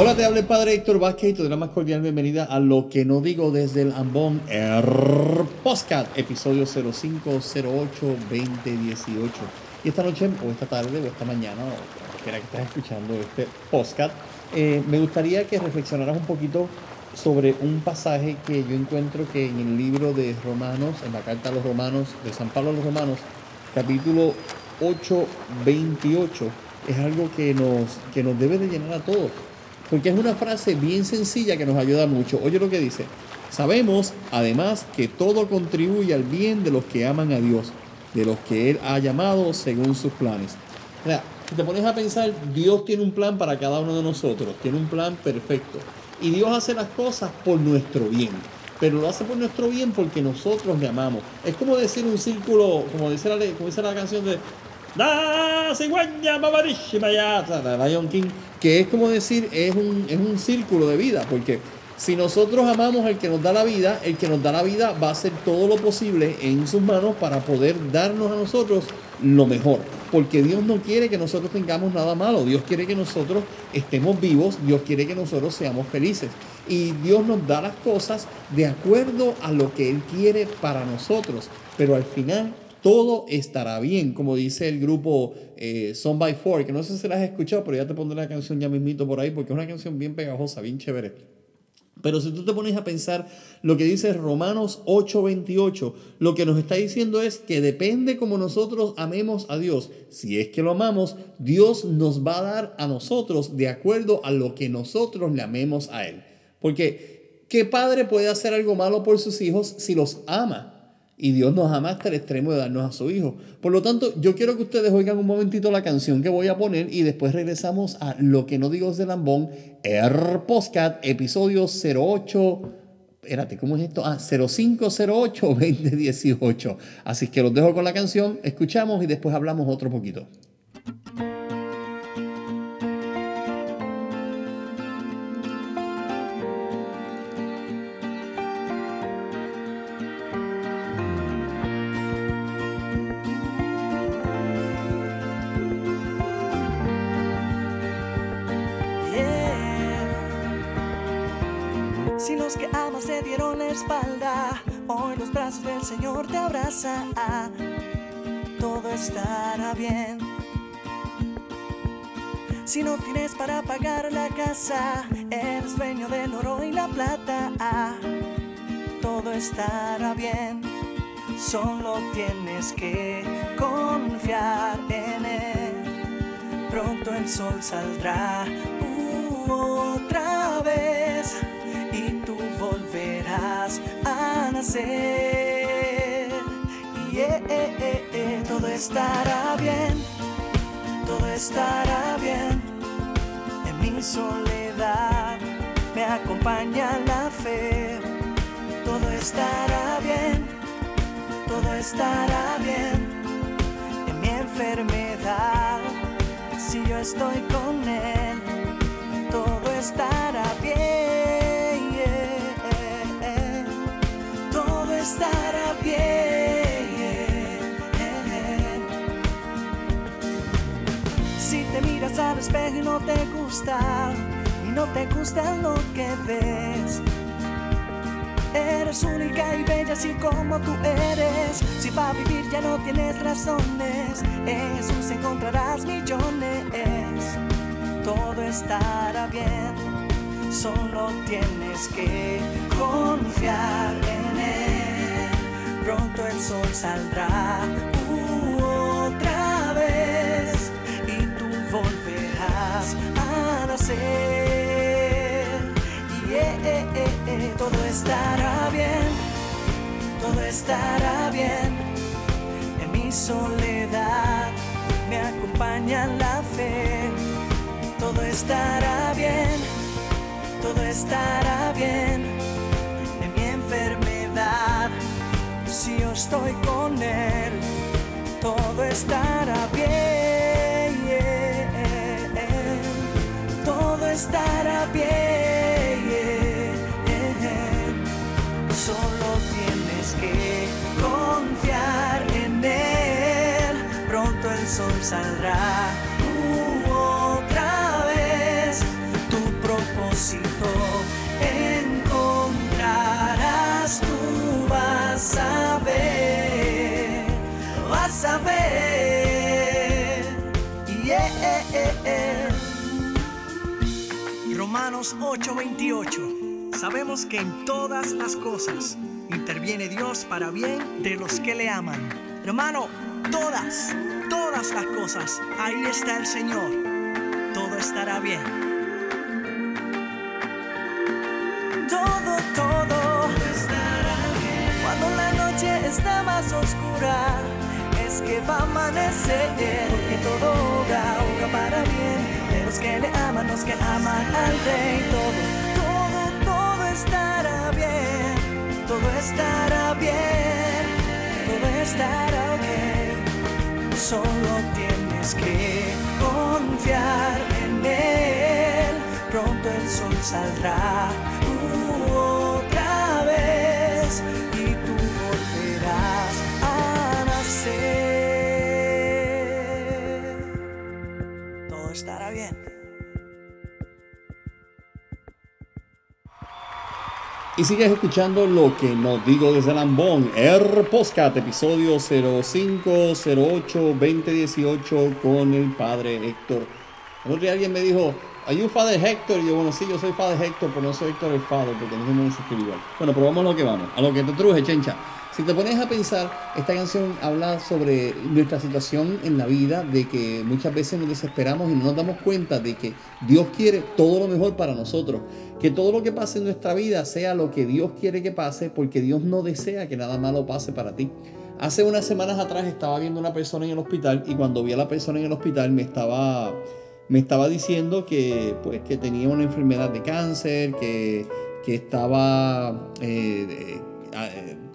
Hola, te habla el padre Héctor Vázquez y te doy la más cordial bienvenida a Lo que no digo desde el Ambón Air Postcat, episodio 0508-2018. Y esta noche, o esta tarde, o esta mañana, o espera que estés escuchando este postcat, eh, me gustaría que reflexionaras un poquito sobre un pasaje que yo encuentro que en el libro de Romanos, en la carta a los Romanos, de San Pablo a los Romanos, capítulo 8, 28, es algo que nos, que nos debe de llenar a todos porque es una frase bien sencilla que nos ayuda mucho. Oye lo que dice. Sabemos, además, que todo contribuye al bien de los que aman a Dios, de los que Él ha llamado según sus planes. O si te pones a pensar, Dios tiene un plan para cada uno de nosotros, tiene un plan perfecto. Y Dios hace las cosas por nuestro bien. Pero lo hace por nuestro bien porque nosotros le amamos. Es como decir un círculo, como dice la, como dice la canción de Da cigüeña de Lion King, que es como decir, es un, es un círculo de vida, porque si nosotros amamos al que nos da la vida, el que nos da la vida va a hacer todo lo posible en sus manos para poder darnos a nosotros lo mejor. Porque Dios no quiere que nosotros tengamos nada malo, Dios quiere que nosotros estemos vivos, Dios quiere que nosotros seamos felices. Y Dios nos da las cosas de acuerdo a lo que Él quiere para nosotros. Pero al final todo estará bien, como dice el grupo eh, Son by Four, que no sé si la has escuchado, pero ya te pondré la canción ya mismito por ahí, porque es una canción bien pegajosa, bien chévere. Pero si tú te pones a pensar lo que dice Romanos 8:28, lo que nos está diciendo es que depende como nosotros amemos a Dios. Si es que lo amamos, Dios nos va a dar a nosotros de acuerdo a lo que nosotros le amemos a Él. Porque, ¿qué padre puede hacer algo malo por sus hijos si los ama? Y Dios nos ama hasta el extremo de darnos a su Hijo. Por lo tanto, yo quiero que ustedes oigan un momentito la canción que voy a poner y después regresamos a Lo que no digo de Lambón, Air Postcat, episodio 08. Espérate, ¿cómo es esto? Ah, 0508-2018. Así que los dejo con la canción, escuchamos y después hablamos otro poquito. Si los que amas te dieron la espalda, hoy los brazos del Señor te abrazan. Todo estará bien. Si no tienes para pagar la casa, eres dueño del oro y la plata. Todo estará bien. Solo tienes que confiar en él. Pronto el sol saldrá Y eh, eh, eh, todo estará bien, todo estará bien. En mi soledad me acompaña la fe. Todo estará bien, todo estará bien. En mi enfermedad, si yo estoy con él, todo estará bien. Estará bien. Si te miras al espejo y no te gusta, y no te gusta lo que ves. Eres única y bella así como tú eres. Si para vivir ya no tienes razones, en Jesús encontrarás millones. Todo estará bien, solo tienes que confiar en pronto el sol saldrá otra vez y tú volverás a nacer. Y eh, eh, eh, todo estará bien, todo estará bien. En mi soledad me acompaña la fe. Todo estará bien, todo estará bien. Estoy con Él, todo estará bien. Todo estará Romanos 8:28. Sabemos que en todas las cosas interviene Dios para bien de los que le aman. Hermano, todas, todas las cosas, ahí está el Señor. Todo estará bien. Todo, todo estará bien. Cuando la noche está más oscura, es que va a amanecer. Porque todo obra, obra para bien. Que aman al Rey. Todo, todo, todo estará bien. Todo estará bien. Todo estará ok. Solo tienes que confiar en Él. Pronto el sol saldrá Y sigues escuchando lo que nos digo desde Lambón, R Postcat, episodio 0508-2018 con el padre Héctor. El otro día alguien me dijo, ¿Are you Father Héctor? Y yo, bueno, sí, yo soy Father Héctor, pero no soy Héctor el Father, porque no me dice escribir igual. Bueno, pero vamos lo que vamos, a lo que te truje, chencha. Si te pones a pensar, esta canción habla sobre nuestra situación en la vida, de que muchas veces nos desesperamos y no nos damos cuenta de que Dios quiere todo lo mejor para nosotros. Que todo lo que pase en nuestra vida sea lo que Dios quiere que pase, porque Dios no desea que nada malo pase para ti. Hace unas semanas atrás estaba viendo una persona en el hospital y cuando vi a la persona en el hospital me estaba, me estaba diciendo que, pues, que tenía una enfermedad de cáncer, que, que estaba eh,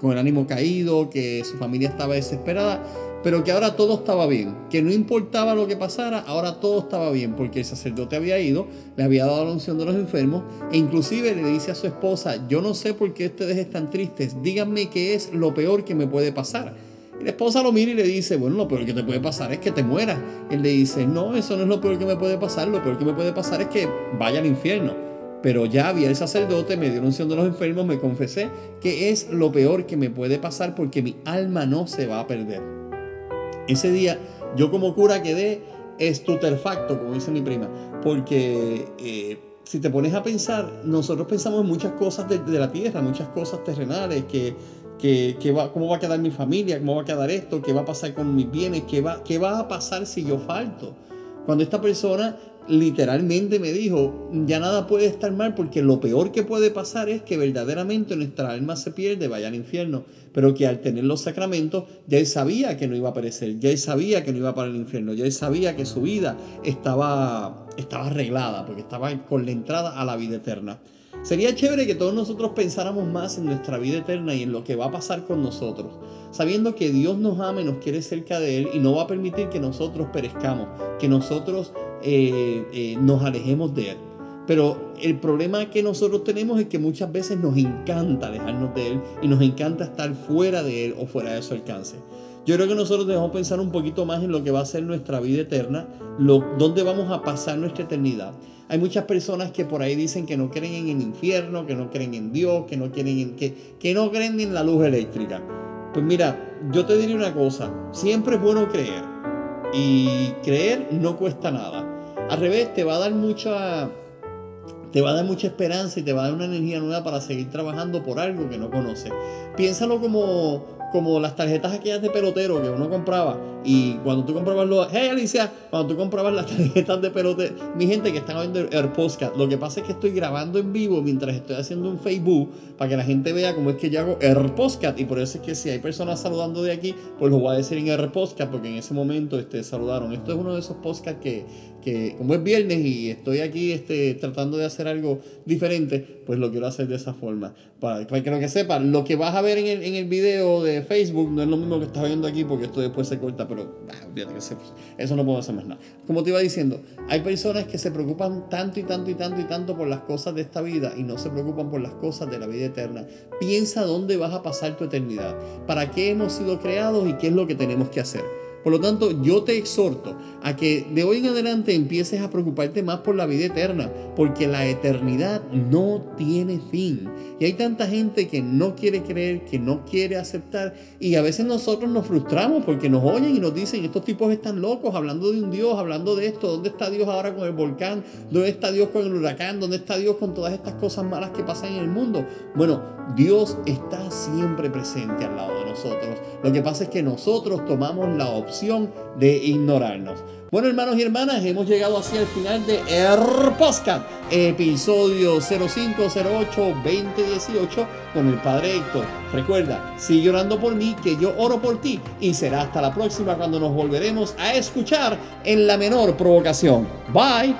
con el ánimo caído, que su familia estaba desesperada, pero que ahora todo estaba bien, que no importaba lo que pasara, ahora todo estaba bien, porque el sacerdote había ido, le había dado la unción de los enfermos, e inclusive le dice a su esposa, yo no sé por qué ustedes están tristes, díganme qué es lo peor que me puede pasar. Y la esposa lo mira y le dice, bueno, lo peor que te puede pasar es que te mueras. Él le dice, no, eso no es lo peor que me puede pasar, lo peor que me puede pasar es que vaya al infierno. Pero ya había el sacerdote, me dio unción de los enfermos, me confesé que es lo peor que me puede pasar porque mi alma no se va a perder. Ese día yo como cura quedé estuterfacto, como dice mi prima, porque eh, si te pones a pensar, nosotros pensamos en muchas cosas de, de la tierra, muchas cosas terrenales, que, que, que va, cómo va a quedar mi familia, cómo va a quedar esto, qué va a pasar con mis bienes, qué va, qué va a pasar si yo falto. Cuando esta persona literalmente me dijo, ya nada puede estar mal porque lo peor que puede pasar es que verdaderamente nuestra alma se pierde, vaya al infierno, pero que al tener los sacramentos ya él sabía que no iba a perecer, ya él sabía que no iba para el infierno, ya él sabía que su vida estaba, estaba arreglada, porque estaba con la entrada a la vida eterna. Sería chévere que todos nosotros pensáramos más en nuestra vida eterna y en lo que va a pasar con nosotros, sabiendo que Dios nos ama y nos quiere cerca de Él y no va a permitir que nosotros perezcamos, que nosotros eh, eh, nos alejemos de Él. Pero el problema que nosotros tenemos es que muchas veces nos encanta alejarnos de Él y nos encanta estar fuera de Él o fuera de su alcance. Yo creo que nosotros debemos pensar un poquito más en lo que va a ser nuestra vida eterna, lo, dónde vamos a pasar nuestra eternidad. Hay muchas personas que por ahí dicen que no creen en el infierno, que no creen en Dios, que no, creen en, que, que no creen en la luz eléctrica. Pues mira, yo te diré una cosa, siempre es bueno creer. Y creer no cuesta nada. Al revés, te va a dar mucha, te va a dar mucha esperanza y te va a dar una energía nueva para seguir trabajando por algo que no conoces. Piénsalo como, como las tarjetas aquellas de pelotero que uno compraba y cuando tú comprabas los hey Alicia cuando tú comprabas las tarjetas de pelotero mi gente que están viendo el podcast lo que pasa es que estoy grabando en vivo mientras estoy haciendo un Facebook para que la gente vea cómo es que yo hago el podcast y por eso es que si hay personas saludando de aquí pues lo voy a decir en el podcast porque en ese momento este, saludaron. Esto es uno de esos podcasts que, que como es viernes y estoy aquí este, tratando de hacer algo diferente pues lo quiero hacer de esa forma para, para que lo que sepan lo que vas a ver en el, en el video de Facebook no es lo mismo que estás viendo aquí porque esto después se corta, pero ah, se- eso no puedo hacer más nada. Como te iba diciendo, hay personas que se preocupan tanto y tanto y tanto y tanto por las cosas de esta vida y no se preocupan por las cosas de la vida eterna. Piensa dónde vas a pasar tu eternidad, para qué hemos sido creados y qué es lo que tenemos que hacer. Por lo tanto, yo te exhorto a que de hoy en adelante empieces a preocuparte más por la vida eterna, porque la eternidad no tiene fin. Y hay tanta gente que no quiere creer, que no quiere aceptar, y a veces nosotros nos frustramos porque nos oyen y nos dicen, estos tipos están locos, hablando de un Dios, hablando de esto, ¿dónde está Dios ahora con el volcán? ¿Dónde está Dios con el huracán? ¿Dónde está Dios con todas estas cosas malas que pasan en el mundo? Bueno, Dios está siempre presente al lado nosotros. Lo que pasa es que nosotros tomamos la opción de ignorarnos. Bueno, hermanos y hermanas, hemos llegado así al final de Air Podcast, episodio 0508-2018 con el Padre Héctor. Recuerda, sigue orando por mí, que yo oro por ti, y será hasta la próxima cuando nos volveremos a escuchar en la menor provocación. Bye.